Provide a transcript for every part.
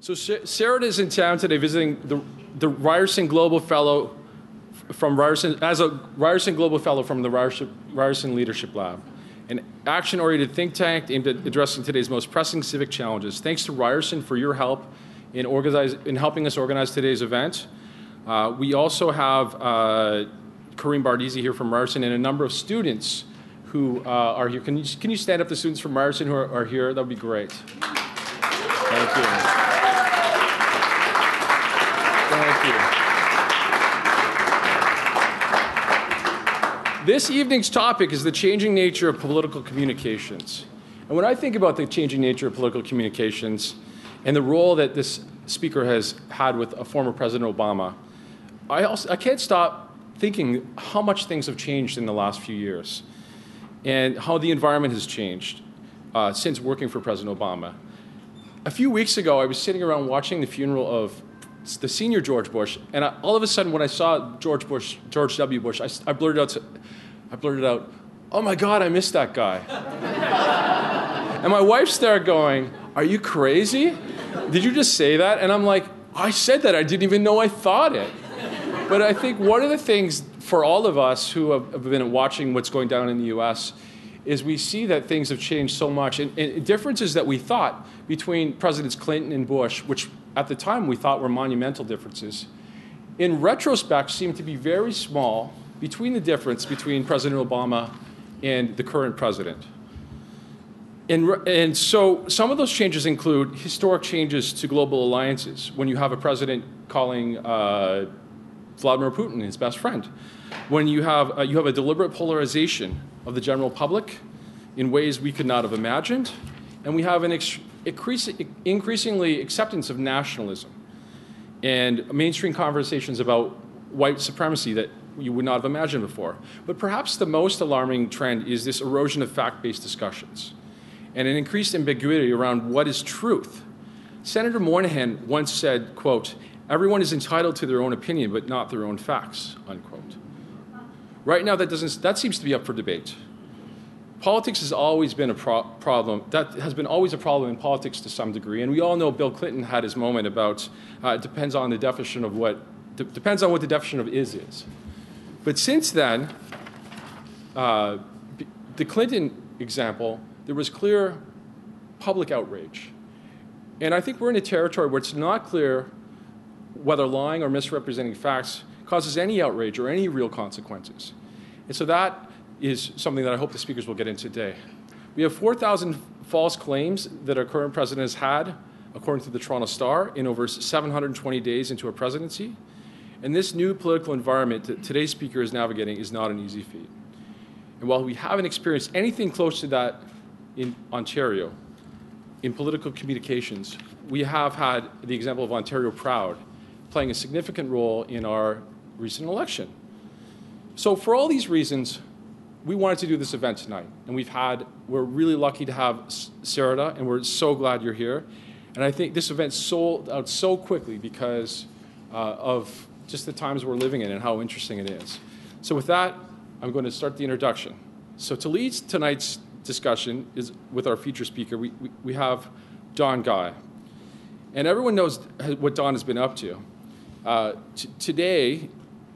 So Sarah is in town today visiting the, the Ryerson Global Fellow from Ryerson, as a Ryerson Global Fellow from the Ryerson, Ryerson Leadership Lab, an action-oriented think tank aimed at addressing today's most pressing civic challenges. Thanks to Ryerson for your help in, organize, in helping us organize today's event. Uh, we also have uh, Kareem Bardisi here from Ryerson and a number of students who uh, are here. Can you, can you stand up the students from Ryerson who are, are here? That would be great. Thank you. Thank you. This evening's topic is the changing nature of political communications. And when I think about the changing nature of political communications and the role that this speaker has had with a former President Obama, I, also, I can't stop thinking how much things have changed in the last few years and how the environment has changed uh, since working for President Obama. A few weeks ago, I was sitting around watching the funeral of the senior George Bush, and I, all of a sudden, when I saw George Bush, George W. Bush, I, I blurted out, I blurted out, "Oh my God, I missed that guy." and my wife's there going, "Are you crazy? Did you just say that?" And I'm like, "I said that. I didn't even know I thought it." but I think one of the things for all of us who have been watching what's going down in the U.S. is we see that things have changed so much, and, and differences that we thought between Presidents Clinton and Bush, which at the time we thought were monumental differences, in retrospect seem to be very small between the difference between President Obama and the current president. And, and, so some of those changes include historic changes to global alliances when you have a president calling uh, Vladimir Putin his best friend. When you have, uh, you have a deliberate polarization of the general public in ways we could not have imagined, and we have an increasingly acceptance of nationalism and mainstream conversations about white supremacy that you would not have imagined before. But perhaps the most alarming trend is this erosion of fact based discussions and an increased ambiguity around what is truth. Senator Moynihan once said, quote, Everyone is entitled to their own opinion, but not their own facts, unquote. Right now, that, doesn't, that seems to be up for debate. Politics has always been a pro- problem. That has been always a problem in politics to some degree. And we all know Bill Clinton had his moment about uh, it depends on the definition of what depends on what the definition of is is. But since then, uh, the Clinton example, there was clear public outrage. And I think we're in a territory where it's not clear whether lying or misrepresenting facts causes any outrage or any real consequences. And so that is something that I hope the speakers will get into today. We have 4,000 false claims that our current president has had, according to the Toronto Star, in over 720 days into a presidency. And this new political environment that today's speaker is navigating is not an easy feat. And while we haven't experienced anything close to that in Ontario, in political communications, we have had the example of Ontario Proud, playing a significant role in our recent election. So, for all these reasons, we wanted to do this event tonight, and we've had. We're really lucky to have Sarada, and we're so glad you're here. And I think this event sold out so quickly because uh, of just the times we're living in and how interesting it is. So, with that, I'm going to start the introduction. So, to lead tonight's discussion is with our feature speaker. We, we, we have Don Guy, and everyone knows what Don has been up to. Uh, t- today,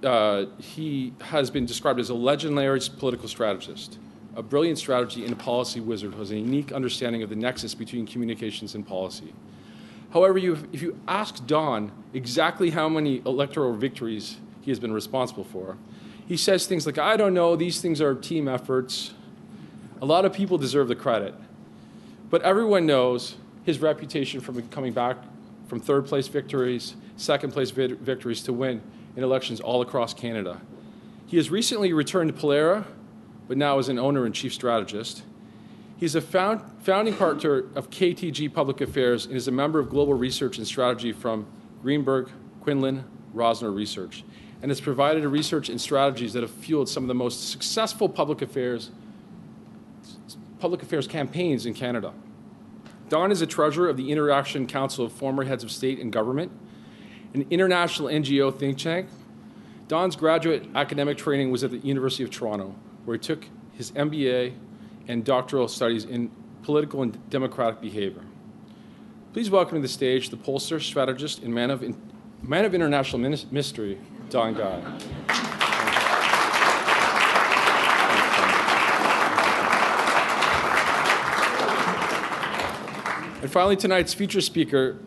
uh, he has been described as a legendary political strategist, a brilliant strategy and a policy wizard who has a unique understanding of the nexus between communications and policy. However, you, if you ask Don exactly how many electoral victories he has been responsible for, he says things like, I don't know, these things are team efforts. A lot of people deserve the credit. But everyone knows his reputation from coming back from third place victories second place victories to win in elections all across Canada. He has recently returned to Pollara, but now is an owner and chief strategist. He's a found, founding partner of KTG Public Affairs and is a member of global research and strategy from Greenberg, Quinlan, Rosner Research, and has provided research and strategies that have fueled some of the most successful public affairs public affairs campaigns in Canada. Don is a treasurer of the Interaction Council of Former Heads of State and Government an international NGO think tank. Don's graduate academic training was at the University of Toronto, where he took his MBA and doctoral studies in political and democratic behavior. Please welcome to the stage the pollster, strategist, and man of, in, man of international mystery, Don Guy. And finally, tonight's feature speaker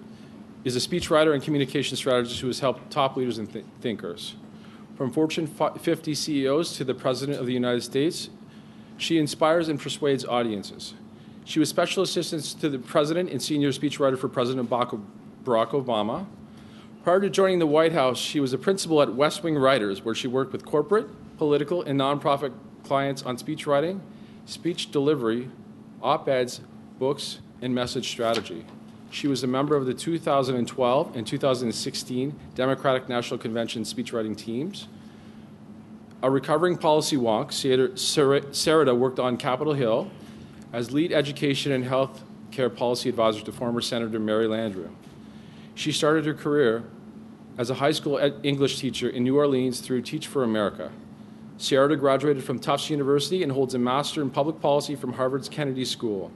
is a speechwriter and communication strategist who has helped top leaders and th- thinkers. From Fortune 50 CEOs to the President of the United States, she inspires and persuades audiences. She was special assistant to the President and senior speechwriter for President Barack Obama. Prior to joining the White House, she was a principal at West Wing Writers, where she worked with corporate, political, and nonprofit clients on speech writing, speech delivery, op eds, books, and message strategy. She was a member of the 2012 and 2016 Democratic National Convention speechwriting teams. A recovering policy wonk, Sarada worked on Capitol Hill as lead education and health care policy advisor to former Senator Mary Landrieu. She started her career as a high school English teacher in New Orleans through Teach for America. Sarada graduated from Tufts University and holds a master in public policy from Harvard's Kennedy School.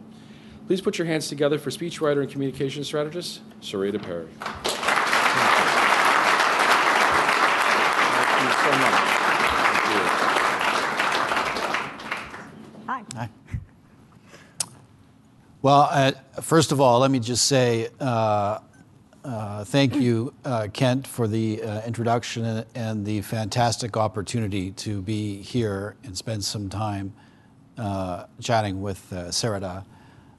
Please put your hands together for speechwriter and communication strategist, Sarada Peri. Thank you so much. Hi. Hi. Well, uh, first of all, let me just say uh, uh, thank you, uh, Kent, for the uh, introduction and the fantastic opportunity to be here and spend some time uh, chatting with Sarita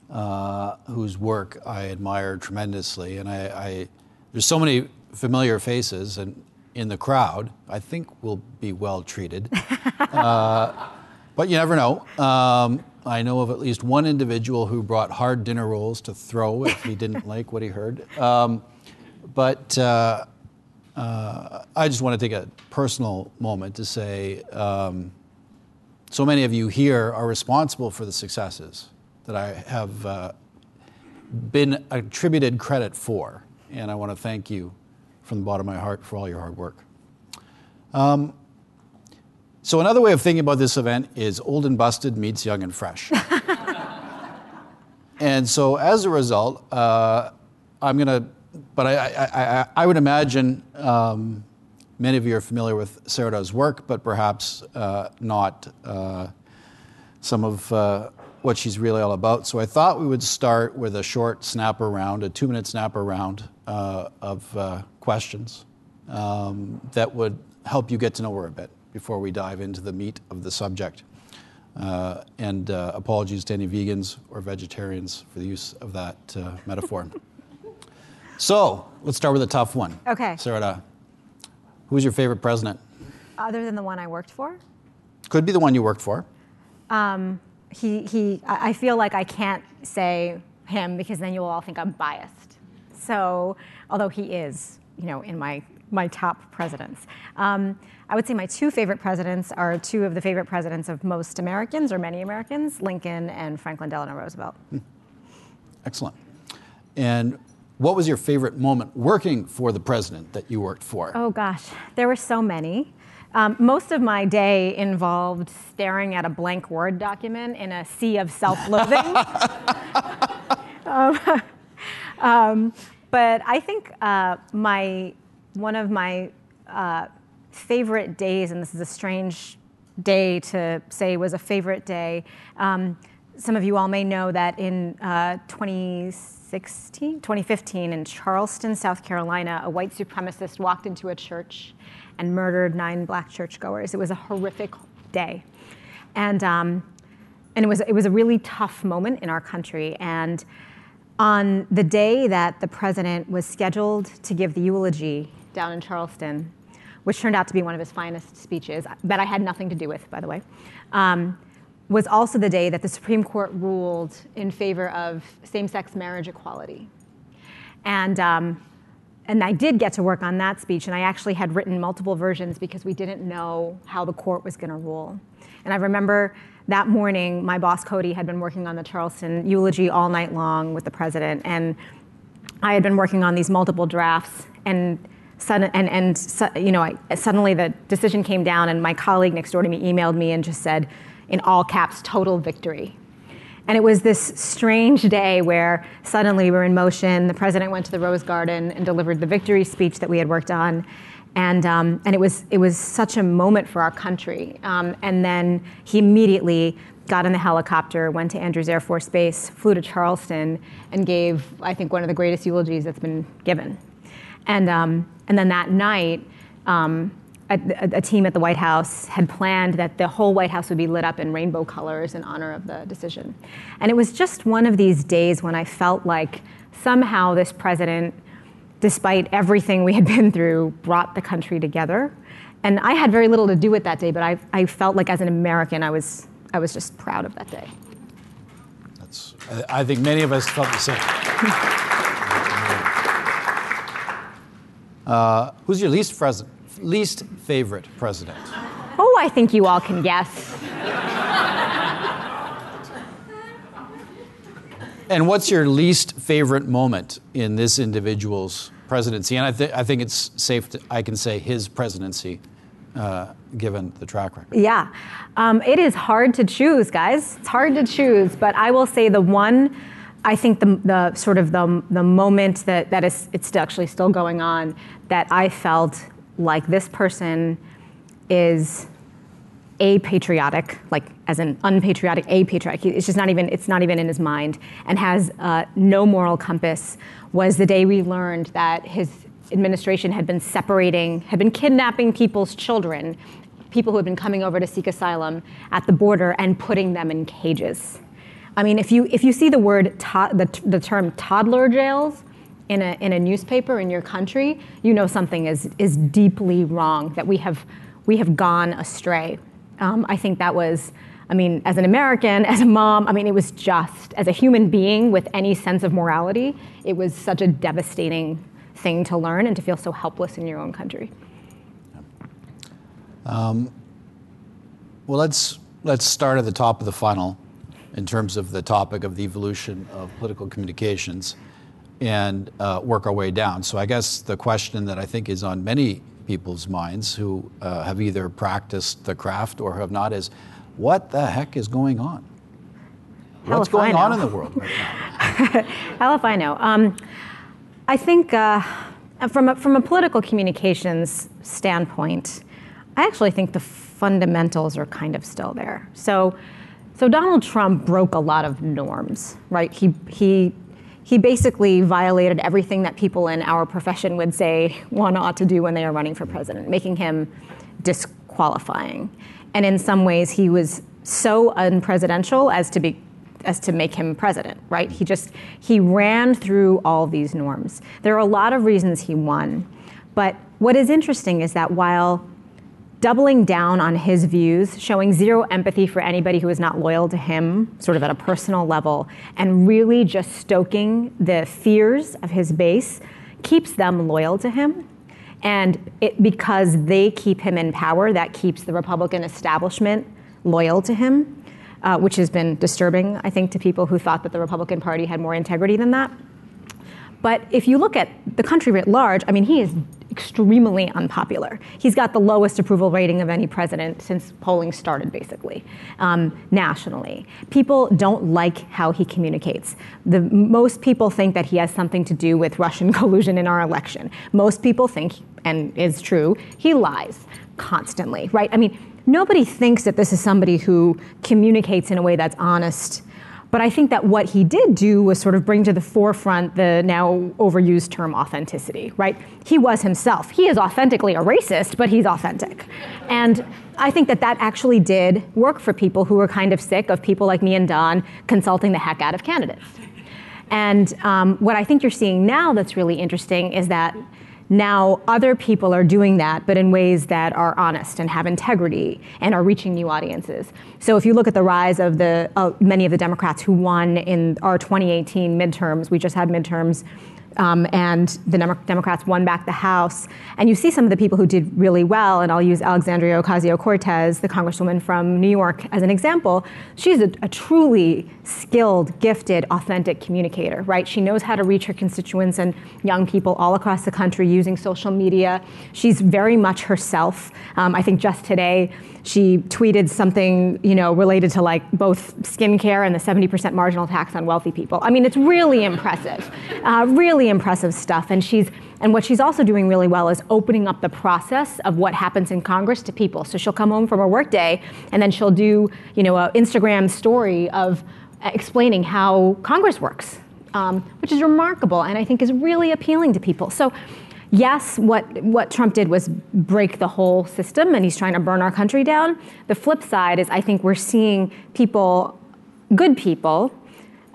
uh, whose work I admire tremendously. And I, I, there's so many familiar faces and in the crowd. I think we'll be well treated. uh, but you never know. Um, I know of at least one individual who brought hard dinner rolls to throw if he didn't like what he heard. Um, but uh, uh, I just want to take a personal moment to say um, so many of you here are responsible for the successes that I have uh, been attributed credit for. And I want to thank you from the bottom of my heart for all your hard work. Um, so, another way of thinking about this event is old and busted meets young and fresh. and so, as a result, uh, I'm going to, but I, I, I, I, would imagine um, many of you are familiar with Sarada's work, but perhaps uh, not uh, some of uh, what she's really all about. So I thought we would start with a short snapper round, a two minute snapper round uh, of uh, questions um, that would help you get to know her a bit before we dive into the meat of the subject. Uh, and uh, apologies to any vegans or vegetarians for the use of that uh, metaphor. so let's start with a tough one. Okay. Sarada, who's your favorite president? Other than the one I worked for? Could be the one you worked for. Um, he, he, I feel like I can't say him because then you'll all think I'm biased. So, although he is, you know, in my, my top presidents. Um, I would say my two favorite presidents are two of the favorite presidents of most Americans or many Americans, Lincoln and Franklin Delano Roosevelt. Hmm. Excellent. And what was your favorite moment working for the president that you worked for? Oh gosh, there were so many. Um, most of my day involved staring at a blank Word document in a sea of self loathing. um, um, but I think uh, my, one of my uh, favorite days, and this is a strange day to say was a favorite day, um, some of you all may know that in uh, 2016, 2015, in Charleston, South Carolina, a white supremacist walked into a church and murdered nine black churchgoers. It was a horrific day. And, um, and it, was, it was a really tough moment in our country. And on the day that the president was scheduled to give the eulogy down in Charleston, which turned out to be one of his finest speeches, that I had nothing to do with, by the way, um, was also the day that the Supreme Court ruled in favor of same sex marriage equality. And um, and I did get to work on that speech, and I actually had written multiple versions because we didn't know how the court was going to rule. And I remember that morning, my boss Cody had been working on the Charleston eulogy all night long with the president, and I had been working on these multiple drafts, and sudden, and, and you know, I, suddenly the decision came down, and my colleague next door to me emailed me and just said, in all caps, total victory. And it was this strange day where suddenly we were in motion. The president went to the Rose Garden and delivered the victory speech that we had worked on. And, um, and it, was, it was such a moment for our country. Um, and then he immediately got in the helicopter, went to Andrews Air Force Base, flew to Charleston, and gave, I think, one of the greatest eulogies that's been given. And, um, and then that night, um, a, a, team at the White House had planned that the whole White House would be lit up in rainbow colors in honor of the decision. And it was just one of these days when I felt like somehow this president, despite everything we had been through, brought the country together. And I had very little to do with that day, but I, I felt like as an American, I was, I was just proud of that day. That's, I think many of us felt the same. uh, who's your least president? Least favorite president? Oh, I think you all can guess. and what's your least favorite moment in this individual's presidency? And I, th- I think it's safe to, I can say his presidency, uh, given the track record. Yeah. Um, it is hard to choose, guys. It's hard to choose, but I will say the one. I think the, the sort of the, the moment that, that is it's actually still going on that I felt like this person is a patriotic, like as an unpatriotic, a patriotic. It's just not even. It's not even in his mind, and has uh, no moral compass. Was the day we learned that his administration had been separating, had been kidnapping people's children, people who had been coming over to seek asylum at the border, and putting them in cages. I mean, if you if you see the word to, the, the term toddler jails, in a, in a newspaper in your country, you know something is, is deeply wrong, that we have, we have gone astray. Um, I think that was, I mean, as an American, as a mom, I mean, it was just, as a human being with any sense of morality, it was such a devastating thing to learn and to feel so helpless in your own country. Um, well, let's, let's start at the top of the funnel in terms of the topic of the evolution of political communications and uh, work our way down. So I guess the question that I think is on many people's minds who uh, have either practiced the craft or have not is, what the heck is going on? Hell What's going on in the world right now? Hell if I know. Um, I think uh, from, a, from a political communications standpoint, I actually think the fundamentals are kind of still there. So, so Donald Trump broke a lot of norms, right? He, he he basically violated everything that people in our profession would say one ought to do when they are running for president, making him disqualifying. And in some ways, he was so unpresidential as to be as to make him president, right? He just he ran through all these norms. There are a lot of reasons he won. But what is interesting is that while doubling down on his views, showing zero empathy for anybody who is not loyal to him, sort of at a personal level, and really just stoking the fears of his base keeps them loyal to him. And it, because they keep him in power, that keeps the Republican establishment loyal to him, uh, which has been disturbing, I think, to people who thought that the Republican Party had more integrity than that. But if you look at the country writ large, I mean, he is extremely unpopular. He's got the lowest approval rating of any president since polling started, basically, um, nationally. People don't like how he communicates. The, most people think that he has something to do with Russian collusion in our election. Most people think, and is true, he lies constantly, right? I mean, nobody thinks that this is somebody who communicates in a way that's honest but I think that what he did do was sort of bring to the forefront the now overused term authenticity, right? He was himself. He is authentically a racist, but he's authentic. And I think that that actually did work for people who were kind of sick of people like me and Don consulting the heck out of candidates. And um, what I think you're seeing now that's really interesting is that now other people are doing that, but in ways that are honest and have integrity and are reaching new audiences. So if you look at the rise of the uh, many of the Democrats who won in our 2018 midterms, we just had midterms um, and the Democrats won back the House. And you see some of the people who did really well, and I'll use Alexandria Ocasio Cortez, the congresswoman from New York, as an example. She's a, a, truly skilled, gifted, authentic communicator, right? She knows how to reach her constituents and young people all across the country using social media. She's very much herself. Um, I think just today, she tweeted something, you know, related to like both skincare and the 70% marginal tax on wealthy people. I mean, it's really impressive, uh, really impressive stuff. And she's and what she's also doing really well is opening up the process of what happens in Congress to people. So she'll come home from her workday and then she'll do, you know, an Instagram story of explaining how Congress works, um, which is remarkable and I think is really appealing to people. So yes, what, what Trump did was break the whole system and he's trying to burn our country down. The flip side is I think we're seeing people, good people,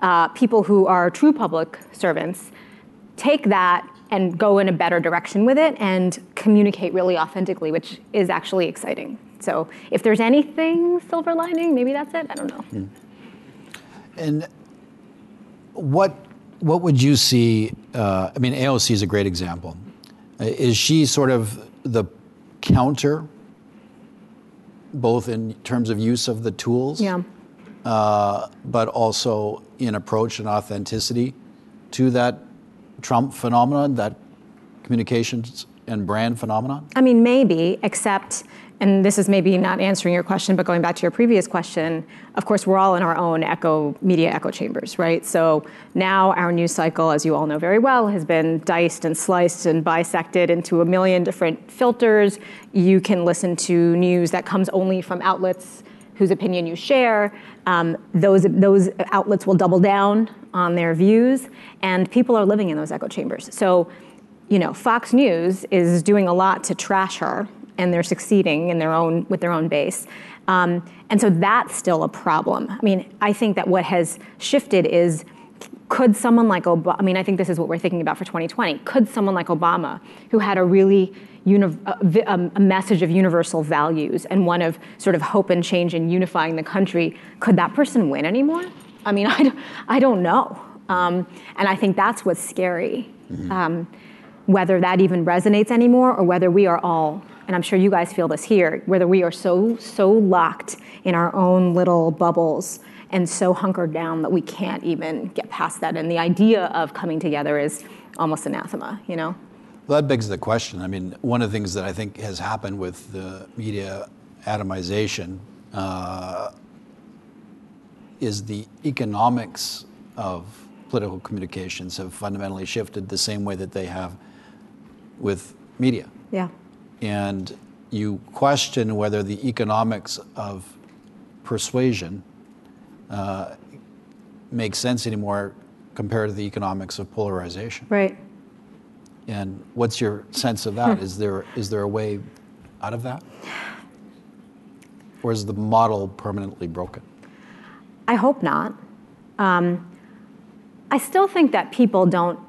uh, people who are true public servants, take that and go in a better direction with it and communicate really authentically, which is actually exciting. So if there's anything silver lining, maybe that's it. I don't know. Mm. And what what would you see? Uh, I mean, AOC is a great example. Is she sort of the counter, both in terms of use of the tools, yeah. uh, but also in approach and authenticity to that Trump phenomenon, that communications and brand phenomenon? I mean, maybe, except and this is maybe not answering your question, but going back to your previous question, of course, we're all in our own echo media echo chambers, right? So now our news cycle, as you all know very well, has been diced and sliced and bisected into a million different filters. You can listen to news that comes only from outlets whose opinion you share. Um, those, those outlets will double down on their views, and people are living in those echo chambers. So, you know, Fox News is doing a lot to trash her and they're succeeding in their own with their own base. Um, and so that's still a problem. I mean, I think that what has shifted is could someone like Obama, I mean, I think this is what we're thinking about for 2020. Could someone like Obama, who had a really uni- a, a message of universal values and one of sort of hope and change and unifying the country, could that person win anymore? I mean, I, I don't know. Um, and I think that's what's scary. Mm-hmm. Um, whether that even resonates anymore or whether we are all and I'm sure you guys feel this here, whether we are so, so locked in our own little bubbles and so hunkered down that we can't even get past that. And the idea of coming together is almost anathema, you know? Well, that begs the question. I mean, one of the things that I think has happened with the media atomization uh, is the economics of political communications have fundamentally shifted the same way that they have with media. Yeah and you question whether the economics of persuasion uh, makes sense anymore compared to the economics of polarization. Right. And what's your sense of that? Hmm. Is there is there a way out of that? Or is the model permanently broken? I hope not. Um, I still think that people don't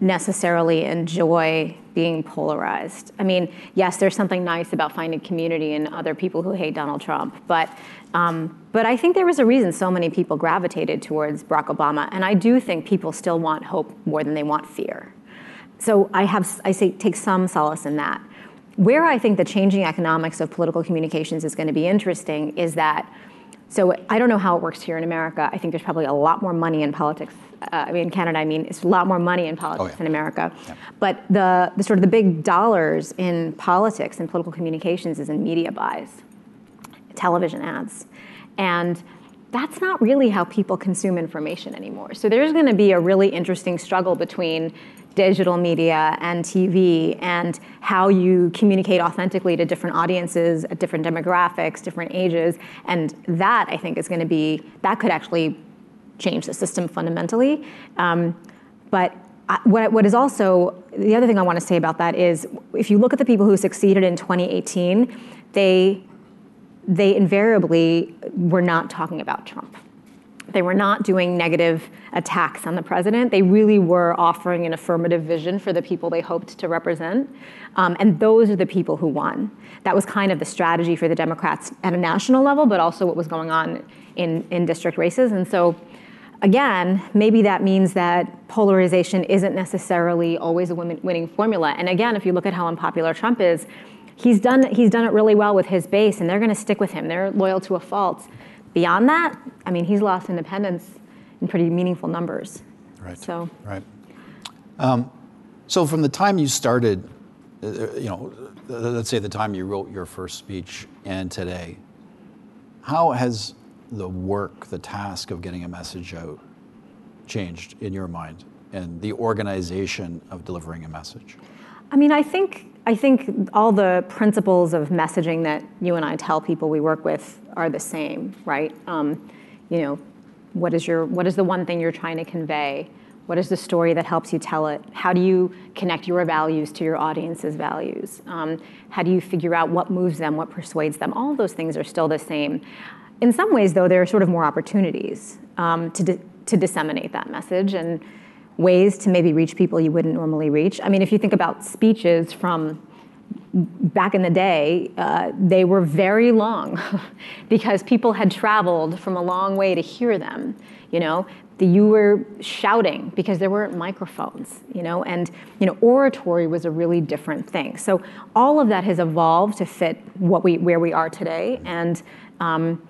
necessarily enjoy being polarized. I mean, yes, there's something nice about finding community in other people who hate Donald Trump, but um, but I think there was a reason so many people gravitated towards Barack Obama, and I do think people still want hope more than they want fear. So I have I say take some solace in that. Where I think the changing economics of political communications is going to be interesting is that. So I don't know how it works here in America. I think there's probably a lot more money in politics uh, I mean, in Canada, I mean, it's a lot more money in politics oh, yeah. in America. Yeah. But the, the sort of the big dollars in politics and political communications is in media buys, television ads. And that's not really how people consume information anymore. So there's going to be a really interesting struggle between digital media and TV and how you communicate authentically to different audiences at different demographics, different ages. And that I think is going to be, that could actually change the system fundamentally. Um, but I, what, what is also the other thing I want to say about that is if you look at the people who succeeded in 2018, they they invariably were not talking about Trump. They were not doing negative attacks on the president. They really were offering an affirmative vision for the people they hoped to represent. Um, and those are the people who won. That was kind of the strategy for the Democrats at a national level, but also what was going on in, in district races. And so again, maybe that means that polarization isn't necessarily always a winning formula. And again, if you look at how unpopular Trump is, he's done, he's done it really well with his base, and they're going to stick with him. They're loyal to a fault. Beyond that, I mean, he's lost independence in pretty meaningful numbers. Right. So. Right. Um, so from the time you started, uh, you know, let's say the time you wrote your first speech and today, how has the work, the task of getting a message out changed in your mind and the organization of delivering a message? I mean, I think I think all the principles of messaging that you and I tell people we work with are the same, right? Um, you know, what is your what is the one thing you're trying to convey? What is the story that helps you tell it? How do you connect your values to your audience's values? Um, how do you figure out what moves them, what persuades them? All those things are still the same. In some ways, though, there are sort of more opportunities um, to, di- to disseminate that message and ways to maybe reach people you wouldn't normally reach. I mean, if you think about speeches from back in the day, uh, they were very long because people had traveled from a long way to hear them. You know, the, you were shouting because there weren't microphones. You know, and you know, oratory was a really different thing. So all of that has evolved to fit what we where we are today, and. Um,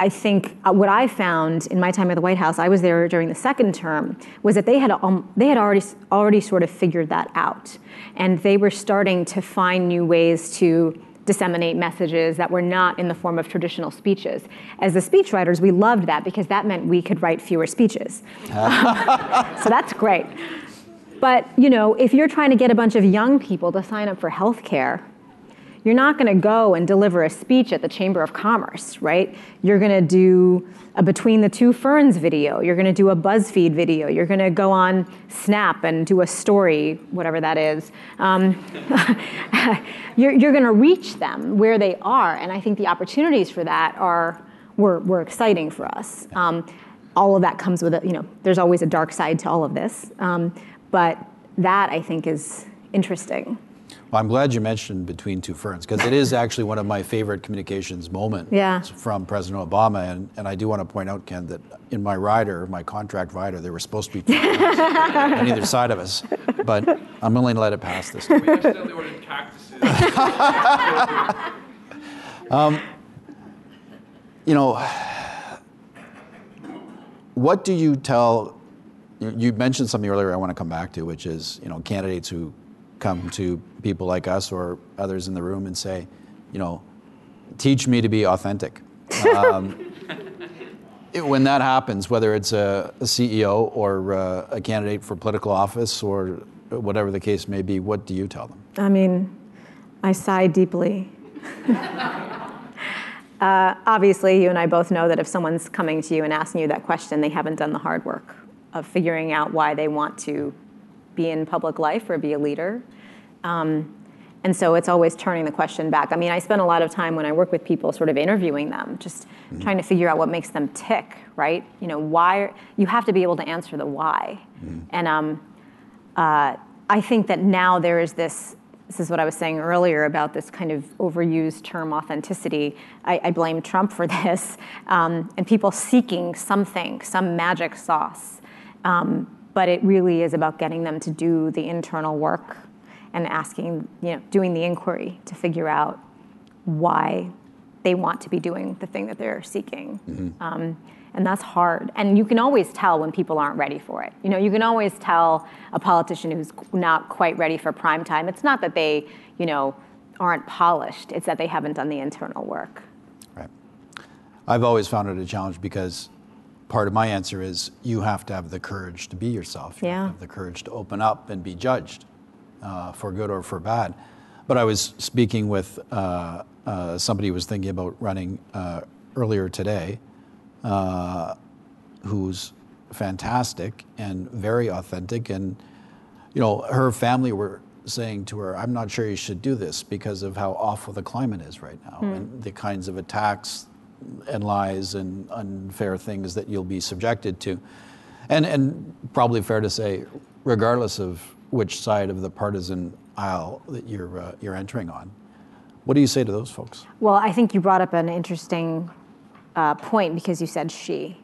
I think uh, what I found in my time at the White House, I was there during the second term, was that they had um, they had already already sort of figured that out, and they were starting to find new ways to disseminate messages that were not in the form of traditional speeches. As the speechwriters, we loved that because that meant we could write fewer speeches. so that's great. But you know, if you're trying to get a bunch of young people to sign up for healthcare, you're not going to go and deliver a speech at the Chamber of Commerce, right? You're going to do a Between the Two Ferns video. You're going to do a BuzzFeed video. You're going to go on Snap and do a story, whatever that is. Um, you're, you're going to reach them where they are, and I think the opportunities for that are were, were exciting for us. Um, all of that comes with it. You know, there's always a dark side to all of this, um, but that I think is interesting. Well, I'm glad you mentioned Between Two Ferns because it is actually one of my favorite communications moments yeah. from President Obama. And, and I do want to point out, Ken, that in my rider, my contract rider, there were supposed to be two on either side of us. But I'm willing to let it pass this time. We accidentally ordered cactuses. um, you know, what do you tell? You mentioned something earlier I want to come back to, which is, you know, candidates who come to people like us or others in the room and say, you know, teach me to be authentic. Um, it, when that happens, whether it's a, a CEO or uh, a candidate for political office or whatever the case may be, what do you tell them? I mean, I sigh deeply. uh, obviously, you and I both know that if someone's coming to you and asking you that question, they haven't done the hard work of figuring out why they want to be in public life or be a leader. Um, and so it's always turning the question back. I mean, I spend a lot of time when I work with people sort of interviewing them, just mm-hmm. trying to figure out what makes them tick, right? You know, why, you have to be able to answer the why. Mm-hmm. And um, uh, I think that now there is this, this is what I was saying earlier about this kind of overused term authenticity. I, I blame Trump for this, um, and people seeking something, some magic sauce. Um, but it really is about getting them to do the internal work and asking, you know, doing the inquiry to figure out why they want to be doing the thing that they're seeking. Mm-hmm. Um, and that's hard. And you can always tell when people aren't ready for it. You know, you can always tell a politician who's not quite ready for prime time. It's not that they, you know, aren't polished. It's that they haven't done the internal work. Right. I've always found it a challenge because part of my answer is you have to have the courage to be yourself. You yeah. have, have the courage to open up and be judged uh, for good or for bad. But I was speaking with uh, uh, somebody who was thinking about running uh, earlier today, uh, who's fantastic and very authentic. And, you know, her family were saying to her, I'm not sure you should do this because of how awful the climate is right now mm. and the kinds of attacks and lies and unfair things that you'll be subjected to. And, and probably fair to say, regardless of which side of the partisan aisle that you're, uh, you're entering on. What do you say to those folks? Well, I think you brought up an interesting uh, point because you said she.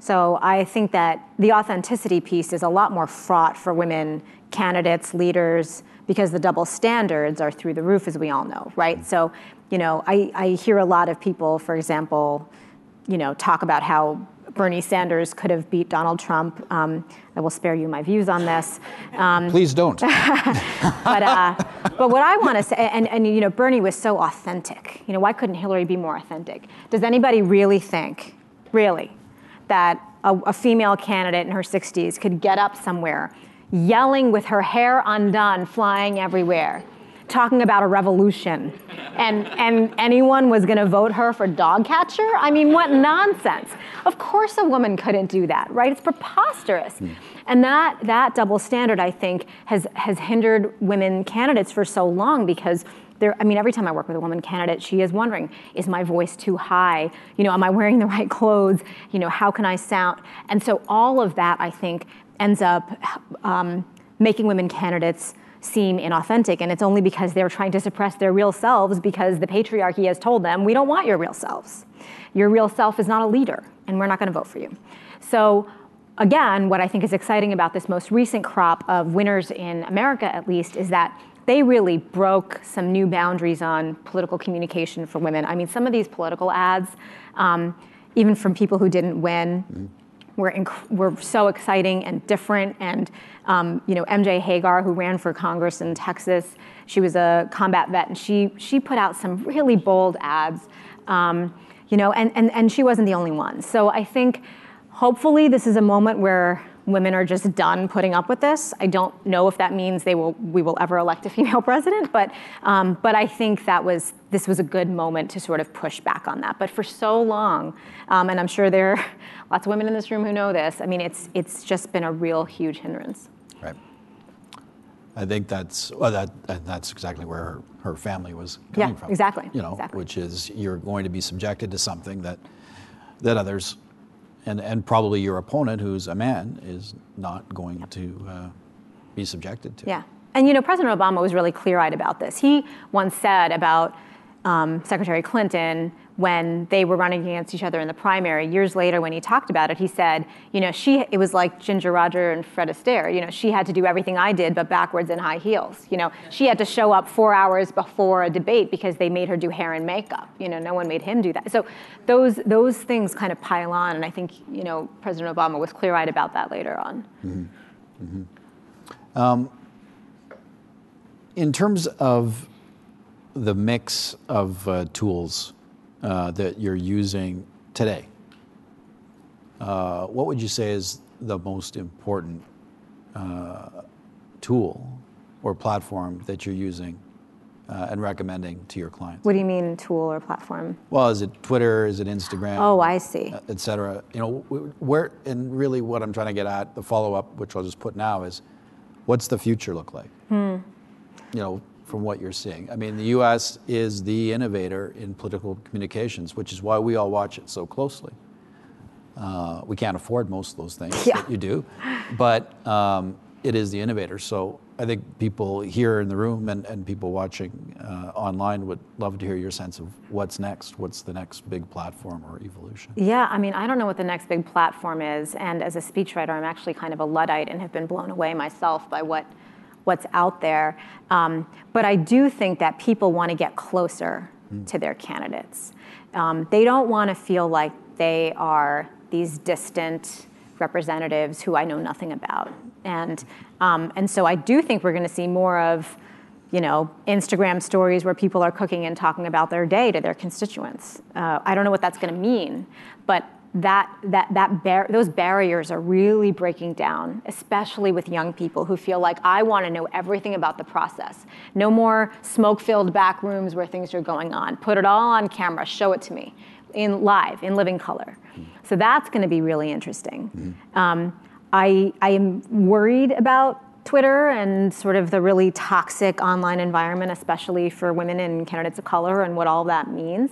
So I think that the authenticity piece is a lot more fraught for women candidates, leaders, because the double standards are through the roof, as we all know, right? So, you know, I, I hear a lot of people, for example, you know, talk about how Bernie Sanders could have beat Donald Trump. Um, I will spare you my views on this. Um, Please don't. but, uh, but what I want to say, and, and you know, Bernie was so authentic. You know, why couldn't Hillary be more authentic? Does anybody really think, really, that a, a female candidate in her 60s could get up somewhere yelling with her hair undone, flying everywhere, talking about a revolution, and, and anyone was going to vote her for dog catcher? I mean, what nonsense. Of course a woman couldn't do that, right? It's preposterous. And that, that double standard, I think, has, has hindered women candidates for so long because there, I mean, every time I work with a woman candidate, she is wondering, is my voice too high? You know, am I wearing the right clothes? You know, how can I sound? And so all of that, I think, ends up um, making women candidates seem inauthentic. And it's only because they're trying to suppress their real selves because the patriarchy has told them, we don't want your real selves. Your real self is not a leader, and we're not going to vote for you. So, again, what I think is exciting about this most recent crop of winners in America, at least, is that they really broke some new boundaries on political communication for women. I mean, some of these political ads, um, even from people who didn't win, mm-hmm were, so exciting and different. And um, you know, MJ Hegar, who ran for Congress in Texas, she was a combat vet, and she she put out some really bold ads. Um, you know, and, and and she wasn't the only one. So I think, hopefully, this is a moment where women are just done putting up with this. I don't know if that means they will we will ever elect a female president, but um, but I think that was this was a good moment to sort of push back on that. But for so long, um, and I'm sure there are lots of women in this room who know this. I mean, it's it's just been a real huge hindrance. Right. I think that's well, that that's exactly where her, her family was coming yeah, from. exactly. You know, exactly. which is you're going to be subjected to something that that others and, and probably your opponent, who's a man, is not going to uh, be subjected to. Yeah. And you know, President Obama was really clear eyed about this. He once said about um, Secretary Clinton when they were running against each other in the primary. Years later, when he talked about it, he said, you know, she it was like Ginger Rogers and Fred Astaire. You know, she had to do everything I did, but backwards in high heels. You know, she had to show up four hours before a debate because they made her do hair and makeup. You know, no one made him do that. So those those things kind of pile on, and I think you know President Obama was clear-eyed about that later on. Mm-hmm. Mm-hmm. Um, in terms of the mix of uh, tools uh, that you're using today, uh, what would you say is the most important uh, tool or platform that you're using uh, and recommending to your clients? What do you mean, tool or platform? Well, is it Twitter? Is it Instagram? Oh, I see. Uh, et cetera. You know, where and really what I'm trying to get at, the follow up, which I'll just put now, is what's the future look like? Hmm. You know, from what you're seeing. I mean, the U.S. is the innovator in political communications, which is why we all watch it so closely. Uh, we can't afford most of those things yeah. that you do, but um, it is the innovator. So I think people here in the room and, and people watching uh, online would love to hear your sense of what's next. What's the next big platform or evolution? Yeah, I mean, I don't know what the next big platform is. And as a speechwriter, I'm actually kind of a Luddite and have been blown away myself by what what's out there. Um, but I do think that people want to get closer mm. to their candidates. Um, they don't want to feel like they are these distant representatives who I know nothing about. And, um, and so I do think we're going to see more of you know, Instagram stories where people are cooking and talking about their day to their constituents. Uh, I don't know what that's going to mean, but that, that, that bar- those barriers are really breaking down, especially with young people who feel like, I want to know everything about the process. No more smoke filled back rooms where things are going on. Put it all on camera, show it to me in live, in living color. So that's going to be really interesting. Mm-hmm. Um, I, I am worried about Twitter and sort of the really toxic online environment, especially for women and candidates of color, and what all that means.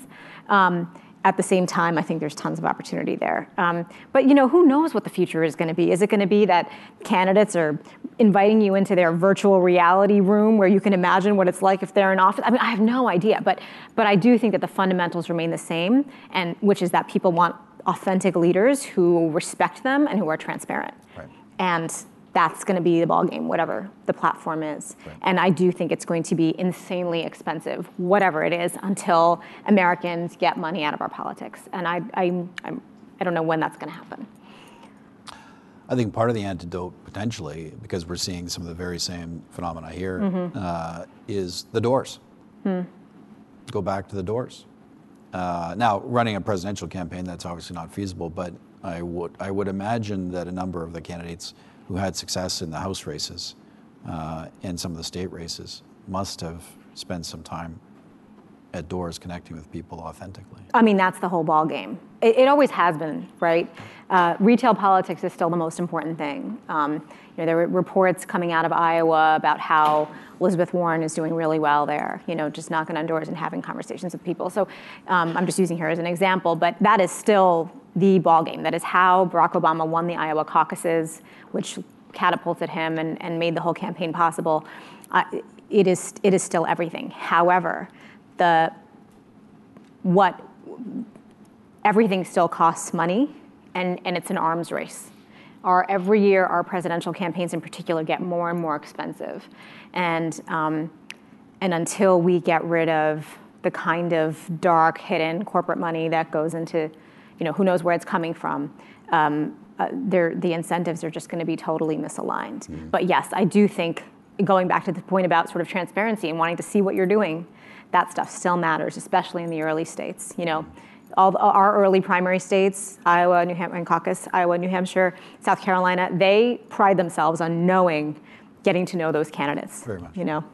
Um, at the same time, I think there's tons of opportunity there. Um, but you know, who knows what the future is going to be? Is it going to be that candidates are inviting you into their virtual reality room where you can imagine what it's like if they're in office? I mean, I have no idea, but but I do think that the fundamentals remain the same, and which is that people want authentic leaders who respect them and who are transparent. Right. And that's going to be the ball game, whatever the platform is. Right. And I do think it's going to be insanely expensive, whatever it is, until Americans get money out of our politics. And I, I, I'm, I don't know when that's going to happen. I think part of the antidote, potentially, because we're seeing some of the very same phenomena here, Mm-hmm. uh, is the doors. Hmm. Go back to the doors. Uh, now, running a presidential campaign, that's obviously not feasible, but I would, I would imagine that a number of the candidates who had success in the House races uh, and some of the state races must have spent some time at doors connecting with people authentically. I mean, that's the whole ball game. It, it always has been, right? Uh, retail politics is still the most important thing. Um, you know, there were reports coming out of Iowa about how Elizabeth Warren is doing really well there. You know, just knocking on doors and having conversations with people. So um, I'm just using her as an example, but that is still the ball game. That is how Barack Obama won the Iowa caucuses, which catapulted him and, and made the whole campaign possible. Uh, it is it is still everything. However, the what everything still costs money and, and it's an arms race. Our, every year, our presidential campaigns in particular get more and more expensive. And, um, and until we get rid of the kind of dark, hidden corporate money that goes into, you know, who knows where it's coming from, um, Uh, the incentives are just going to be totally misaligned. Mm-hmm. But yes, I do think, going back to the point about sort of transparency and wanting to see what you're doing, that stuff still matters, especially in the early states. You know, all the, our early primary states, Iowa, New Hampshire, and caucus, Iowa, New Hampshire, South Carolina, they pride themselves on knowing, getting to know those candidates. Very much. You know,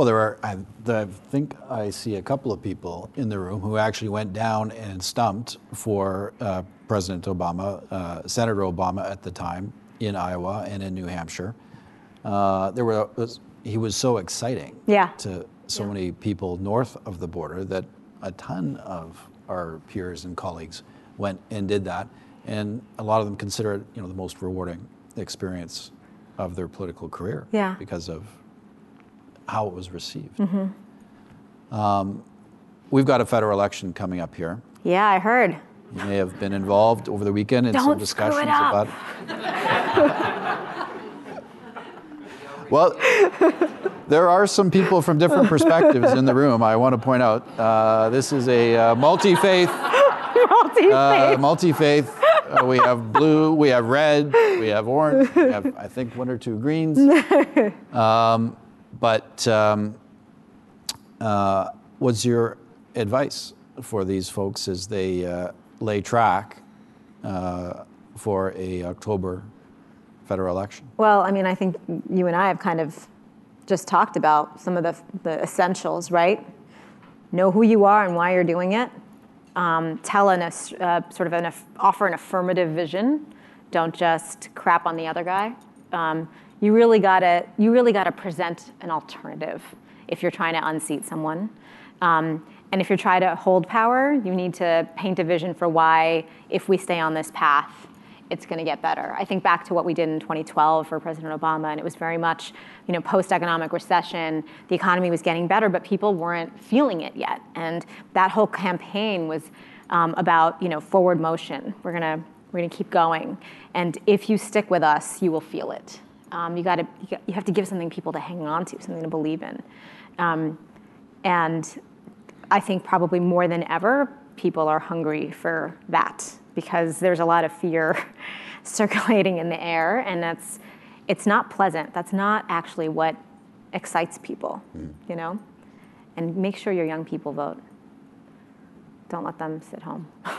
Well, there are, I, I think I see a couple of people in the room who actually went down and stumped for uh, President Obama, uh, Senator Obama at the time in Iowa and in New Hampshire. Uh, there were, was, he was so exciting Yeah. to so many people north of the border that a ton of our peers and colleagues went and did that. And a lot of them consider it, you know, the most rewarding experience of their political career Yeah. because of how it was received. Mm-hmm. Um, we've got a federal election coming up here. yeah, I heard. You may have been involved over the weekend in some Don't it discussions about. well, there are some people from different perspectives in the room. I want to point out uh, this is a uh, multi-faith. Multi-faith. Uh, multi-faith. Uh, we have blue, we have red, we have orange, we have I think one or two greens. Um, but um, uh, what's your advice for these folks as they uh, lay track uh, for a October federal election? Well, I mean, I think you and I have kind of just talked about some of the, the essentials, right? Know who you are and why you're doing it. Um, tell an uh, sort of an offer an affirmative vision. Don't just crap on the other guy. Um, you really gotta you really gotta present an alternative if you're trying to unseat someone. Um, and if you're trying to hold power, you need to paint a vision for why, if we stay on this path, it's going to get better. I think back to what we did in 2012 for President Obama, and it was very much, you know, post-economic recession. The economy was getting better, but people weren't feeling it yet, and that whole campaign was um, about, you know, forward motion. We're gonna we're gonna keep going, and if you stick with us, you will feel it. Um, you got to you, have to give something people to hang on to, something to believe in, um, and I think probably more than ever, people are hungry for that because there's a lot of fear circulating in the air, and that's it's not pleasant. That's not actually what excites people, you know. And make sure your young people vote. Don't let them sit home.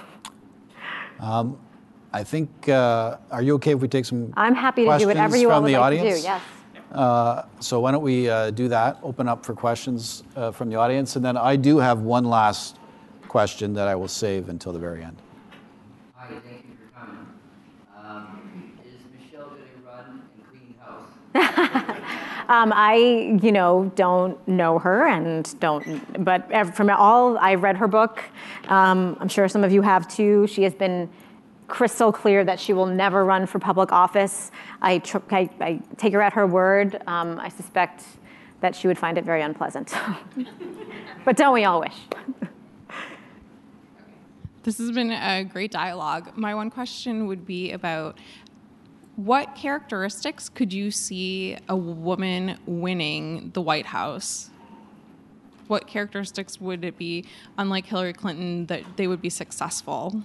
I think, uh, are you okay if we take some I'm happy to do whatever questions you all from would the like audience? to do. Yes. Uh, so why don't we uh, do that? Open up for questions uh, from the audience, and then I do have one last question that I will save until the very end. Hi, thank you for coming. Um, is Michelle going to run and clean house? Um, I, you know, don't know her and don't, but ev- from all, I've read her book. Um, I'm sure some of you have too. She has been crystal clear that she will never run for public office. I, tr- I, I take her at her word. Um, I suspect that she would find it very unpleasant. but don't we all wish? This has been a great dialogue. My one question would be about what characteristics could you see a woman winning the White House? What characteristics would it be, unlike Hillary Clinton, that they would be successful?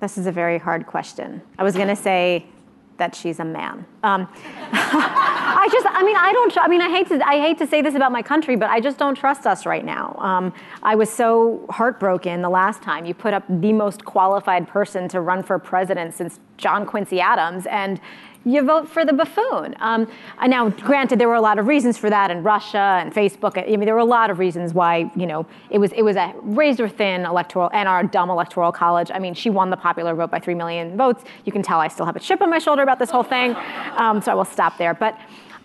This is a very hard question. I was to say that she's a man. Um, I just, I mean, I don't. I mean, I hate to, I hate to say this about my country, but I just don't trust us right now. Um, I was so heartbroken the last time you put up the most qualified person to run for president since John Quincy Adams, and you vote for the buffoon. Um, and now, granted, there were a lot of reasons for that, and Russia and Facebook. I mean, there were a lot of reasons why you know it was it was a razor thin electoral and our dumb electoral college. I mean, she won the popular vote by three million votes. You can tell I still have a chip on my shoulder about this whole thing, um, so I will stop there. But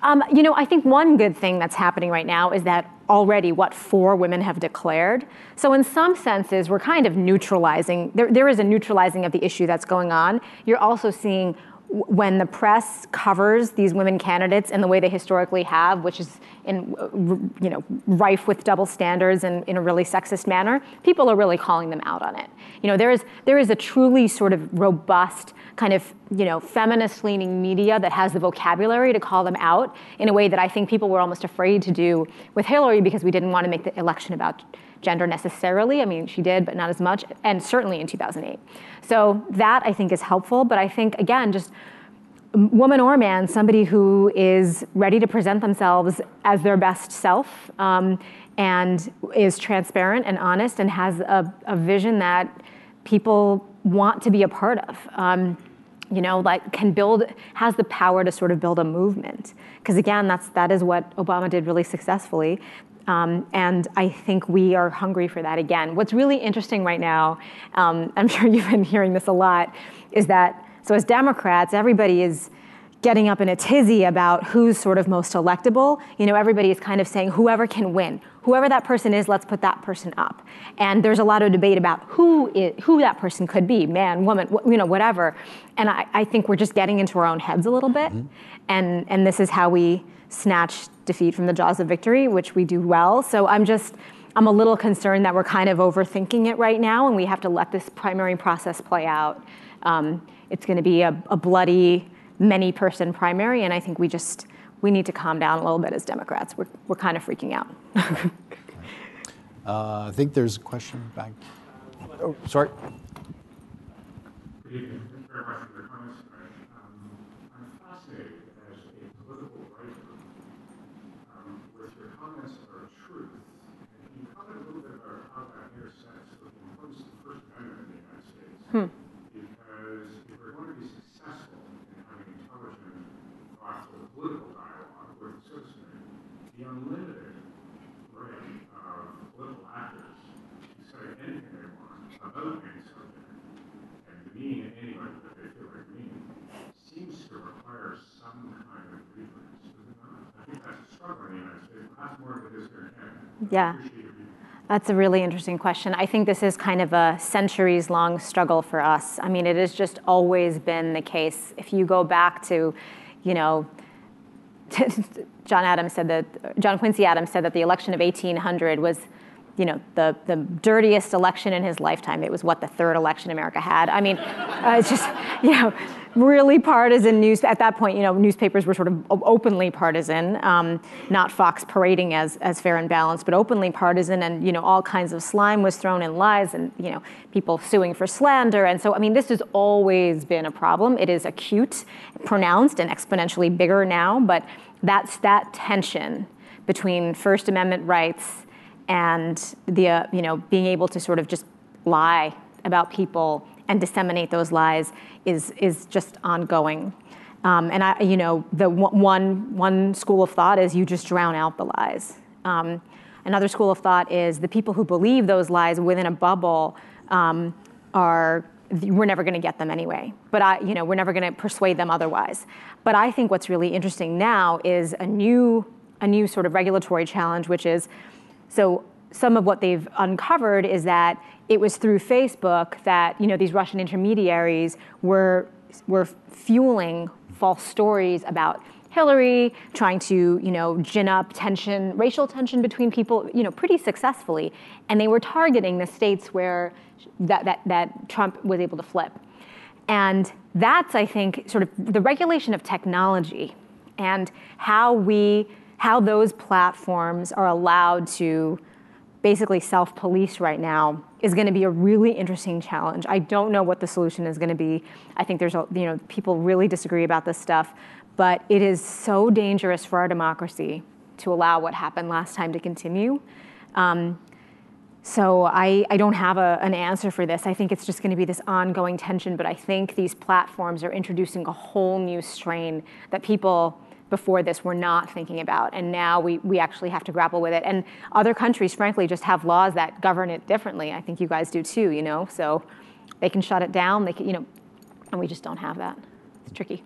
um, you know, I think one good thing that's happening right now is that already what four women have declared. So in some senses, we're kind of neutralizing. There, there is a neutralizing of the issue that's going on. You're also seeing when the press covers these women candidates in the way they historically have, which is in you know rife with double standards and in a really sexist manner, people are really calling them out on it. You know, there is there is a truly sort of robust kind of you know feminist leaning media that has the vocabulary to call them out in a way that I think people were almost afraid to do with Hillary because we didn't want to make the election about gender necessarily. I mean, she did, but not as much, and certainly in 2008. So that I think is helpful. But I think again, just woman or man, somebody who is ready to present themselves as their best self um, and is transparent and honest and has a, a vision that people want to be a part of. Um, you know, like can build, has the power to sort of build a movement. Because again, that's that is what Obama did really successfully. Um, and I think we are hungry for that again. What's really interesting right now, um, I'm sure you've been hearing this a lot, is that so as Democrats, everybody is getting up in a tizzy about who's sort of most electable. You know, everybody is kind of saying whoever can win, whoever that person is, let's put that person up. And there's a lot of debate about who is, who that person could be, man, woman, wh- you know, whatever. And I, I think we're just getting into our own heads a little bit. And and this is how we snatch defeat from the jaws of victory, which we do well. So I'm just. I'm a little concerned that we're kind of overthinking it right now, and we have to let this primary process play out. Um, it's going to be a, a bloody, many-person primary, and I think we just we need to calm down a little bit as Democrats. We're we're kind of freaking out. Uh, I think there's a question back. Oh, sorry. Good evening. Thank you very much for your comments tonight. Um, I'm fascinated as a political writer um, with your comments about truth. And can you comment a little bit about how that intersects with the importance of the First Amendment in the United States? Because if we're going to be successful in having intelligent, thoughtful political dialogue with the citizenry, the unlimited array of political actors to say anything they want about any subject and demean anybody that they feel like demeaning seems to require some kind of redress, does it not? I think that's a struggle in the United States, perhaps more than it is here in Canada. Yeah. That's a really interesting question. I think this is kind of a centuries long struggle for us. I mean, it has just always been the case. If you go back to, you know, John Adams said that, John Quincy Adams said that the election of 1800 was, you know, the, the dirtiest election in his lifetime. It was what the third election America had. I mean, uh, it's just, you know, really partisan news. At that point, you know, newspapers were sort of openly partisan, um, not Fox parading as, as fair and balanced, but openly partisan, and you know, all kinds of slime was thrown in lies, and you know, people suing for slander. And so, I mean, this has always been a problem. It is acute, pronounced, and exponentially bigger now. But that's that tension between First Amendment rights and the uh, you know being able to sort of just lie about people and disseminate those lies is is just ongoing. Um, and I, you know, the one- one school of thought is you just drown out the lies. Um, another school of thought is the people who believe those lies within a bubble um, are we're never going to get them anyway. But I, you know, we're never going to persuade them otherwise. But I think what's really interesting now is a new, a new sort of regulatory challenge, which is, so some of what they've uncovered is that it was through Facebook that you know these Russian intermediaries were were fueling false stories about Hillary, trying to, you know, gin up tension, racial tension between people, you know, pretty successfully. And they were targeting the states where that, that, that Trump was able to flip. And that's, I think, sort of the regulation of technology and how we, how those platforms are allowed to basically self-police right now is going to be a really interesting challenge. I don't know what the solution is going to be. I think there's, a, you know, people really disagree about this stuff. But it is so dangerous for our democracy to allow what happened last time to continue. Um, so I, I don't have a, an answer for this. I think it's just going to be this ongoing tension. But I think these platforms are introducing a whole new strain that people before this we were not thinking about. And now we, we actually have to grapple with it. And other countries, frankly, just have laws that govern it differently. I think you guys do too, you know? So they can shut it down, they can, you know, and we just don't have that. It's tricky.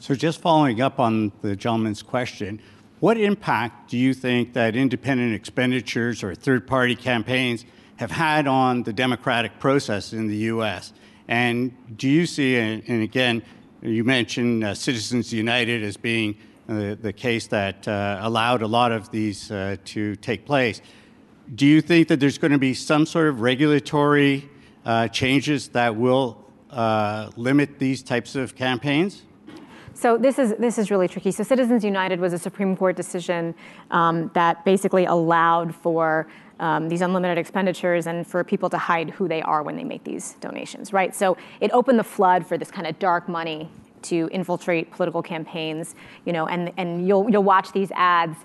So just following up on the gentleman's question, what impact do you think that independent expenditures or third-party campaigns have had on the democratic process in the U.S.? And do you see, and again, you mentioned uh, Citizens United as being uh, the case that uh, allowed a lot of these uh, to take place. Do you think that there's going to be some sort of regulatory uh, changes that will uh, limit these types of campaigns? So this is this is really tricky. So Citizens United was a Supreme Court decision um, that basically allowed for um, these unlimited expenditures and for people to hide who they are when they make these donations, right? So it opened the flood for this kind of dark money to infiltrate political campaigns, you know, and and you'll you'll watch these ads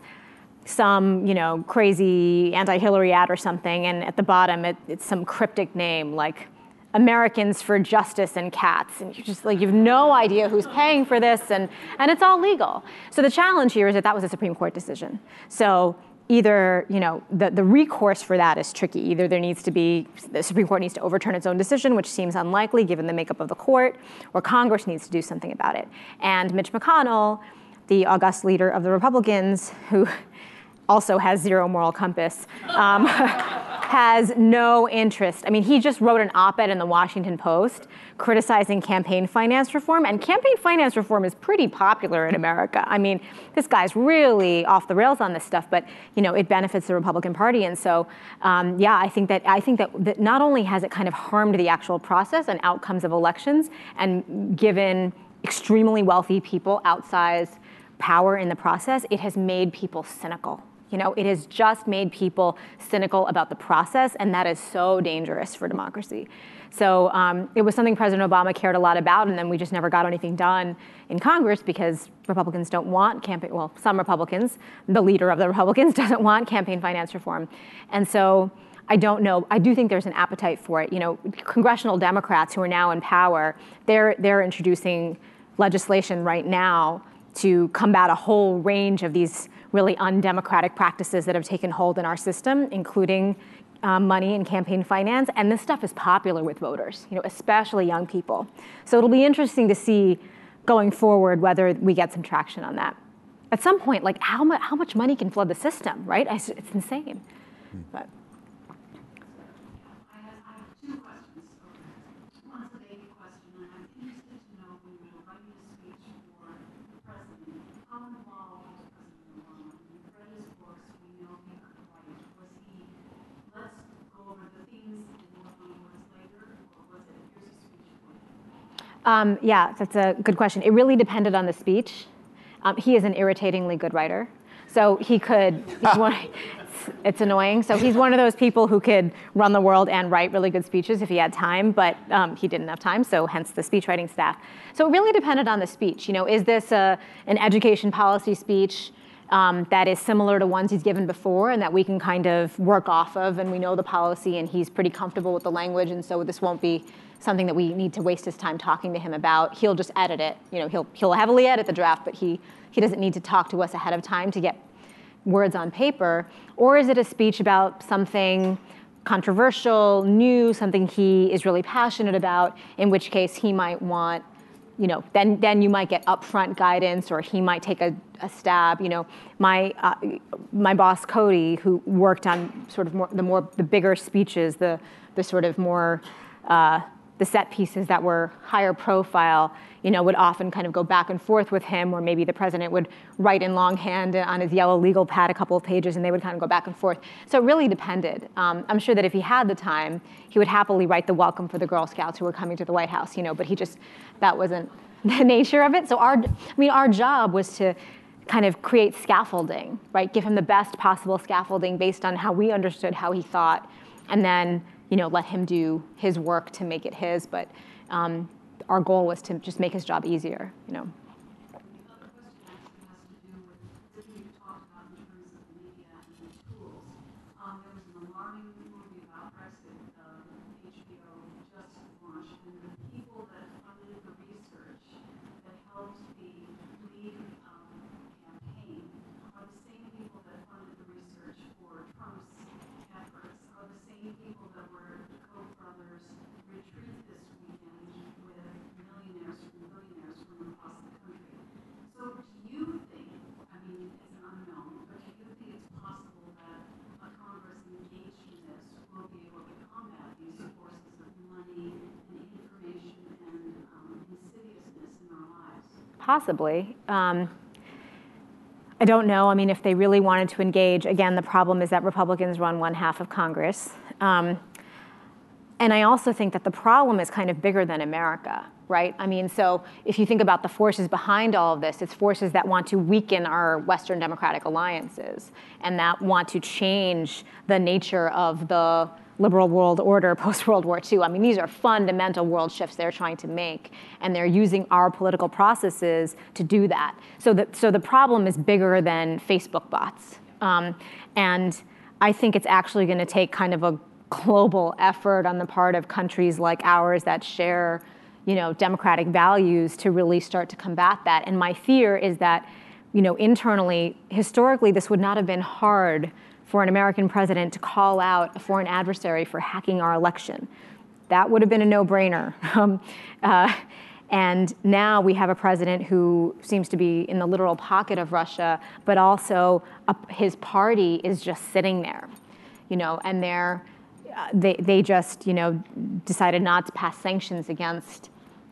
some you know crazy anti-Hillary ad or something, and at the bottom it, it's some cryptic name like Americans for Justice and Cats. And you just like, you have no idea who's paying for this, and, and it's all legal. So the challenge here is that that was a Supreme Court decision. So either, you know, the, the recourse for that is tricky. Either there needs to be, the Supreme Court needs to overturn its own decision, which seems unlikely given the makeup of the court, or Congress needs to do something about it. And Mitch McConnell, the august leader of the Republicans, who also has zero moral compass, um, has no interest. I mean, he just wrote an op ed in the Washington Post criticizing campaign finance reform, and campaign finance reform is pretty popular in America. I mean, this guy's really off the rails on this stuff, but you know, it benefits the Republican Party, and so um, yeah, I think that I think that, that not only has it kind of harmed the actual process and outcomes of elections, and given extremely wealthy people outsized power in the process, it has made people cynical. You know, it has just made people cynical about the process, and that is so dangerous for democracy. So um, it was something President Obama cared a lot about, and then we just never got anything done in Congress because Republicans don't want campaign. Well, some Republicans, the leader of the Republicans, doesn't want campaign finance reform, and so. I don't know. I do think there's an appetite for it. You know, congressional Democrats who are now in power, they're they're introducing legislation right now to combat a whole range of these really undemocratic practices that have taken hold in our system, including um, money and campaign finance. And this stuff is popular with voters, you know, especially young people. So it'll be interesting to see going forward whether we get some traction on that. At some point, like how, mu- how much money can flood the system, right? It's, it's insane. But. Um, yeah, that's a good question. It really depended on the speech. Um, he is an irritatingly good writer. So he could, one, it's, it's, annoying. So he's one of those people who could run the world and write really good speeches if he had time, but um, he didn't have time, so hence the speech writing staff. So it really depended on the speech. You know, is this a, an education policy speech? Um, that is similar to ones he's given before and that we can kind of work off of and we know the policy and he's pretty comfortable with the language and so this won't be something that we need to waste his time talking to him about. He'll just edit it. You know, he'll he'll heavily edit the draft, but he he doesn't need to talk to us ahead of time to get words on paper. Or is it a speech about something controversial, new, something he is really passionate about, in which case he might want, you know, then, then you might get upfront guidance or he might take a, a stab. You know, my, uh, my boss, Cody, who worked on sort of more, the more, the bigger speeches, the, the sort of more, uh, the set pieces that were higher profile, you know, would often kind of go back and forth with him, or maybe the president would write in longhand on his yellow legal pad a couple of pages, and they would kind of go back and forth. So it really depended. Um, I'm sure that if he had the time, he would happily write the welcome for the Girl Scouts who were coming to the White House, you know, but he just, that wasn't the nature of it. So our, I mean, our job was to kind of create scaffolding, right? Give him the best possible scaffolding based on how we understood how he thought, and then you know, let him do his work to make it his. But um, our goal was to just make his job easier, you know. Possibly. Um, I don't know. I mean, if they really wanted to engage, again, the problem is that Republicans run one half of Congress. Um, and I also think that the problem is kind of bigger than America, right? I mean, so if you think about the forces behind all of this, it's forces that want to weaken our Western democratic alliances and that want to change the nature of the liberal world order post World War II. I mean, these are fundamental world shifts they're trying to make, and they're using our political processes to do that. So the, so the problem is bigger than Facebook bots. Um, and I think it's actually going to take kind of a global effort on the part of countries like ours that share you know, democratic values to really start to combat that. And my fear is that, you know, internally, historically, this would not have been hard for an American president to call out a foreign adversary for hacking our election. That would have been a no brainer. Um, uh, and now we have a president who seems to be in the literal pocket of Russia, but also a, his party is just sitting there, you know, and they're, uh, they, they just, you know, decided not to pass sanctions against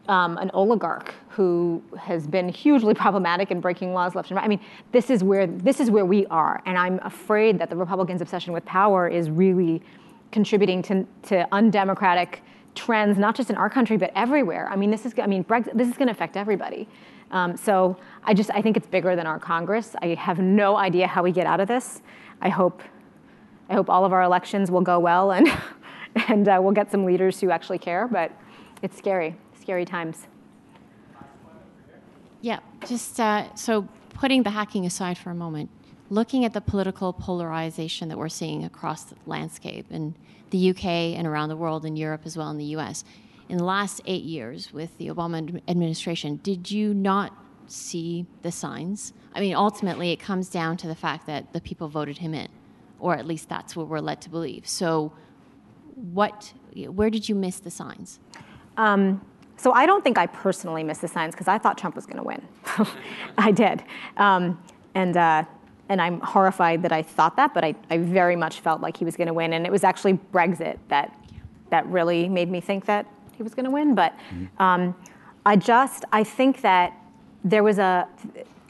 um, an oligarch who has been hugely problematic in breaking laws left and right. I mean, this is where this is where we are, and I'm afraid that the Republicans' obsession with power is really contributing to, to undemocratic trends, not just in our country but everywhere. I mean, this is I mean, Brexit, this is going to affect everybody. Um, so I just I think it's bigger than our Congress. I have no idea how we get out of this. I hope I hope all of our elections will go well and and uh, we'll get some leaders who actually care. But it's scary scary times. Yeah, just uh, so putting the hacking aside for a moment, looking at the political polarization that we're seeing across the landscape in the UK and around the world, in Europe as well, in the US, in the last eight years with the Obama administration, did you not see the signs? I mean, ultimately, it comes down to the fact that the people voted him in, or at least that's what we're led to believe. So, what, where did you miss the signs? Um, so I don't think I personally missed the signs because I thought Trump was going to win. I did. Um, and, uh, and I'm horrified that I thought that, but I, I very much felt like he was going to win. And it was actually Brexit that, that really made me think that he was going to win. But um, I just, I think that there was a,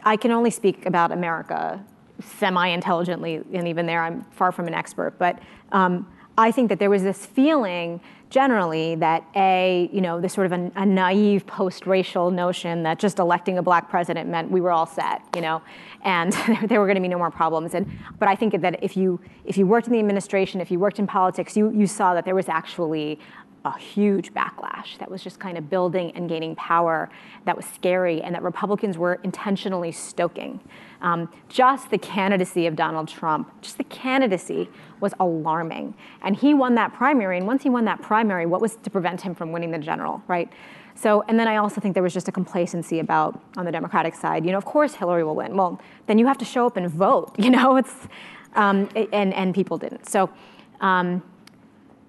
I can only speak about America semi-intelligently, and even there I'm far from an expert, but um, I think that there was this feeling generally that a you know this sort of a, a naive post-racial notion that just electing a black president meant we were all set you know and there were going to be no more problems. And but i think that if you if you worked in the administration if you worked in politics you you saw that there was actually a huge backlash that was just kind of building and gaining power that was scary and that republicans were intentionally stoking. Um, just the candidacy of donald trump just the candidacy was alarming. And he won that primary. And once he won that primary, what was to prevent him from winning the general, right? So, and then I also think there was just a complacency about on the Democratic side. You know, of course Hillary will win. Well, then you have to show up and vote. You know, it's um, and and people didn't. So, um,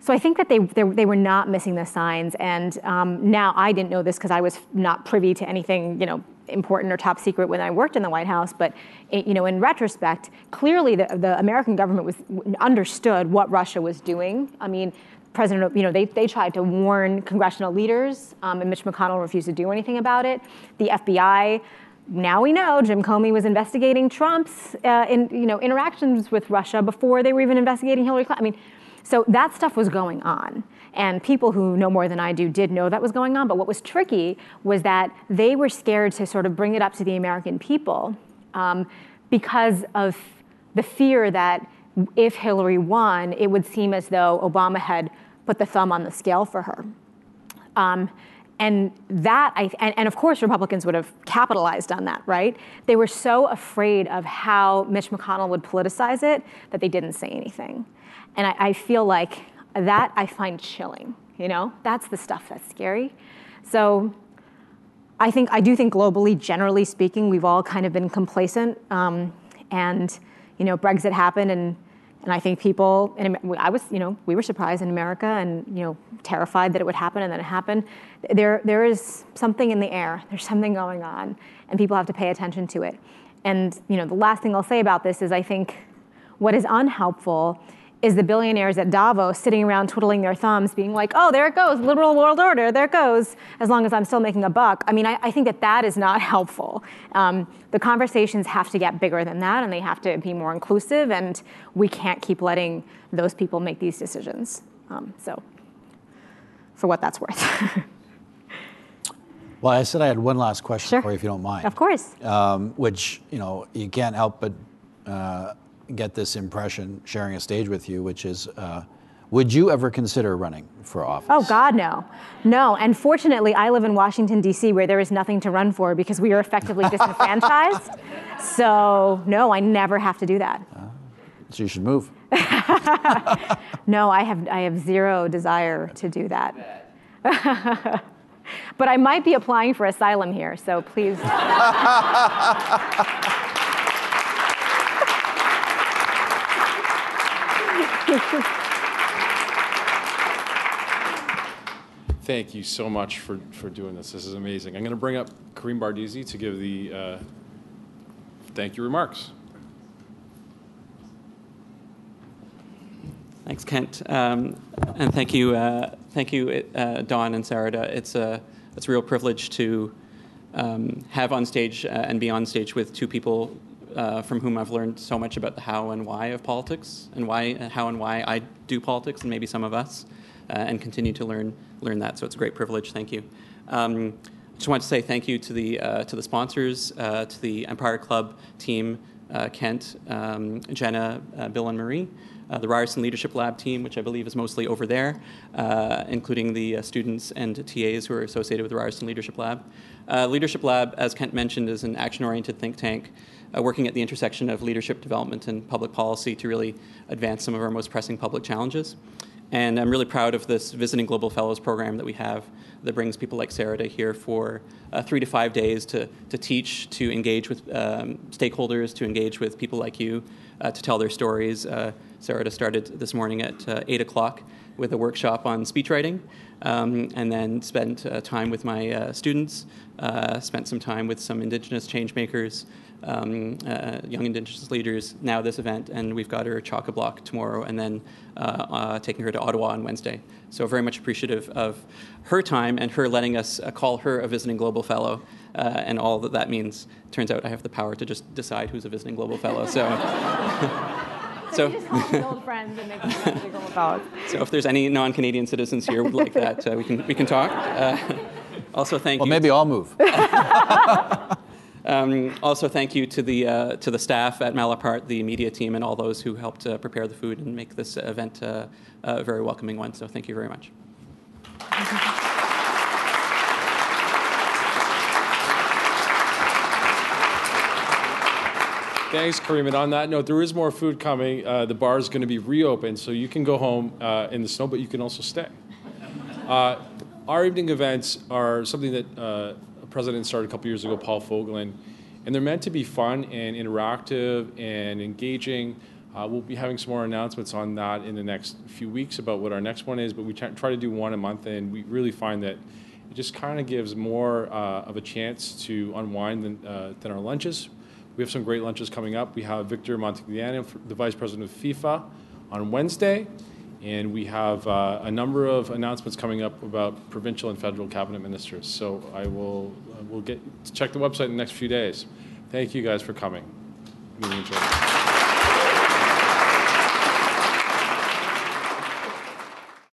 so I think that they, they, they were not missing the signs. And um, now I didn't know this because I was not privy to anything, you know, important or top secret when I worked in the White House. But you know, in retrospect, clearly the, the American government was understood what Russia was doing. I mean, President, you know, they, they tried to warn congressional leaders, um, and Mitch McConnell refused to do anything about it. The FBI now we know Jim Comey was investigating Trump's uh, in, you know, interactions with Russia before they were even investigating Hillary Clinton. I mean, so that stuff was going on. And people who know more than I do did know that was going on. But what was tricky was that they were scared to sort of bring it up to the American people um, because of the fear that if Hillary won, it would seem as though Obama had put the thumb on the scale for her. Um, and that, I, and, and, of course, Republicans would have capitalized on that, right? They were so afraid of how Mitch McConnell would politicize it that they didn't say anything. And I, I feel like that I find chilling, you know? That's the stuff that's scary. So I think, I do think globally, generally speaking, we've all kind of been complacent. Um, and, you know, Brexit happened and and I think people, and I was, you know, we were surprised in America and, you know, terrified that it would happen and then it happened. There, there is something in the air. There's something going on and people have to pay attention to it. And, you know, the last thing I'll say about this is I think what is unhelpful is the billionaires at Davos sitting around twiddling their thumbs, being like, oh, there it goes, liberal world order, there it goes, as long as I'm still making a buck. I mean, I, I think that that is not helpful. Um, the conversations have to get bigger than that, and they have to be more inclusive, and we can't keep letting those people make these decisions. Um, so, for what that's worth. well, I said I had one last question sure. for you, if you don't mind. Of course. Um, which, you know, you can't help but. Uh, get this impression sharing a stage with you, which is uh, would you ever consider running for office? Oh, God, no. No. And fortunately, I live in Washington, D.C., where there is nothing to run for because we are effectively disenfranchised. So, no, I never have to do that. Uh, so you should move. no, I have, I have zero desire to do that. but I might be applying for asylum here, so please. Thank you so much for, for doing this. This is amazing. I'm going to bring up Karim Bardeesy to give the uh, thank you remarks. Thanks, Kent, um, and thank you, uh, thank you, uh, Don and Sarada. It's a it's a real privilege to um, have on stage uh, and be on stage with two people uh, from whom I've learned so much about the how and why of politics, and why, how and why I do politics, and maybe some of us, uh, and continue to learn learn that. So it's a great privilege. Thank you. Um, just want to say thank you to the uh, to the sponsors, uh, to the Empire Club team, uh, Kent, um, Jenna, uh, Bill, and Marie. Uh, the Ryerson Leadership Lab team, which I believe is mostly over there, uh, including the uh, students and TAs who are associated with the Ryerson Leadership Lab. Leadership Lab, as Kent mentioned, is an action oriented think tank uh, working at the intersection of leadership development and public policy to really advance some of our most pressing public challenges. And I'm really proud of this Visiting Global Fellows program that we have that brings people like Sarada here for uh, three to five days to, to teach, to engage with um, stakeholders, to engage with people like you, uh, to tell their stories. Uh, Sarada started this morning at uh, 8 o'clock with a workshop on speech writing, um, and then spent uh, time with my uh, students, uh, spent some time with some Indigenous changemakers, um, uh, young Indigenous leaders now this event, and we've got her chock a block tomorrow, and then uh, uh, taking her to Ottawa on Wednesday. So very much appreciative of her time and her letting us uh, call her a visiting global fellow, uh, and all that that means. Turns out I have the power to just decide who's a visiting global fellow. So. so, so if there's any non-Canadian citizens here would like that, uh, we can we can talk. also, thank well, you. Well, maybe I'll move. Um, also, thank you to the uh, to the staff at Malaparte, the media team, and all those who helped uh, prepare the food and make this event uh, a very welcoming one. So, thank you very much. Thanks, Karim. And on that note, there is more food coming. Uh, the bar is going to be reopened, so you can go home uh, in the snow, but you can also stay. Uh, our evening events are something that uh, president started a couple years ago, Paul Fogelin, and they're meant to be fun and interactive and engaging. Uh, we'll be having some more announcements on that in the next few weeks about what our next one is, but we try, to do one a month, and we really find that it just kind of gives more uh, of a chance to unwind than, than our lunches. We have some great lunches coming up. We have Victor Montagliani, the Vice President of FIFA, on Wednesday, and we have uh, a number of announcements coming up about provincial and federal cabinet ministers. So I will uh, we'll get check the website in the next few days. Thank you guys for coming.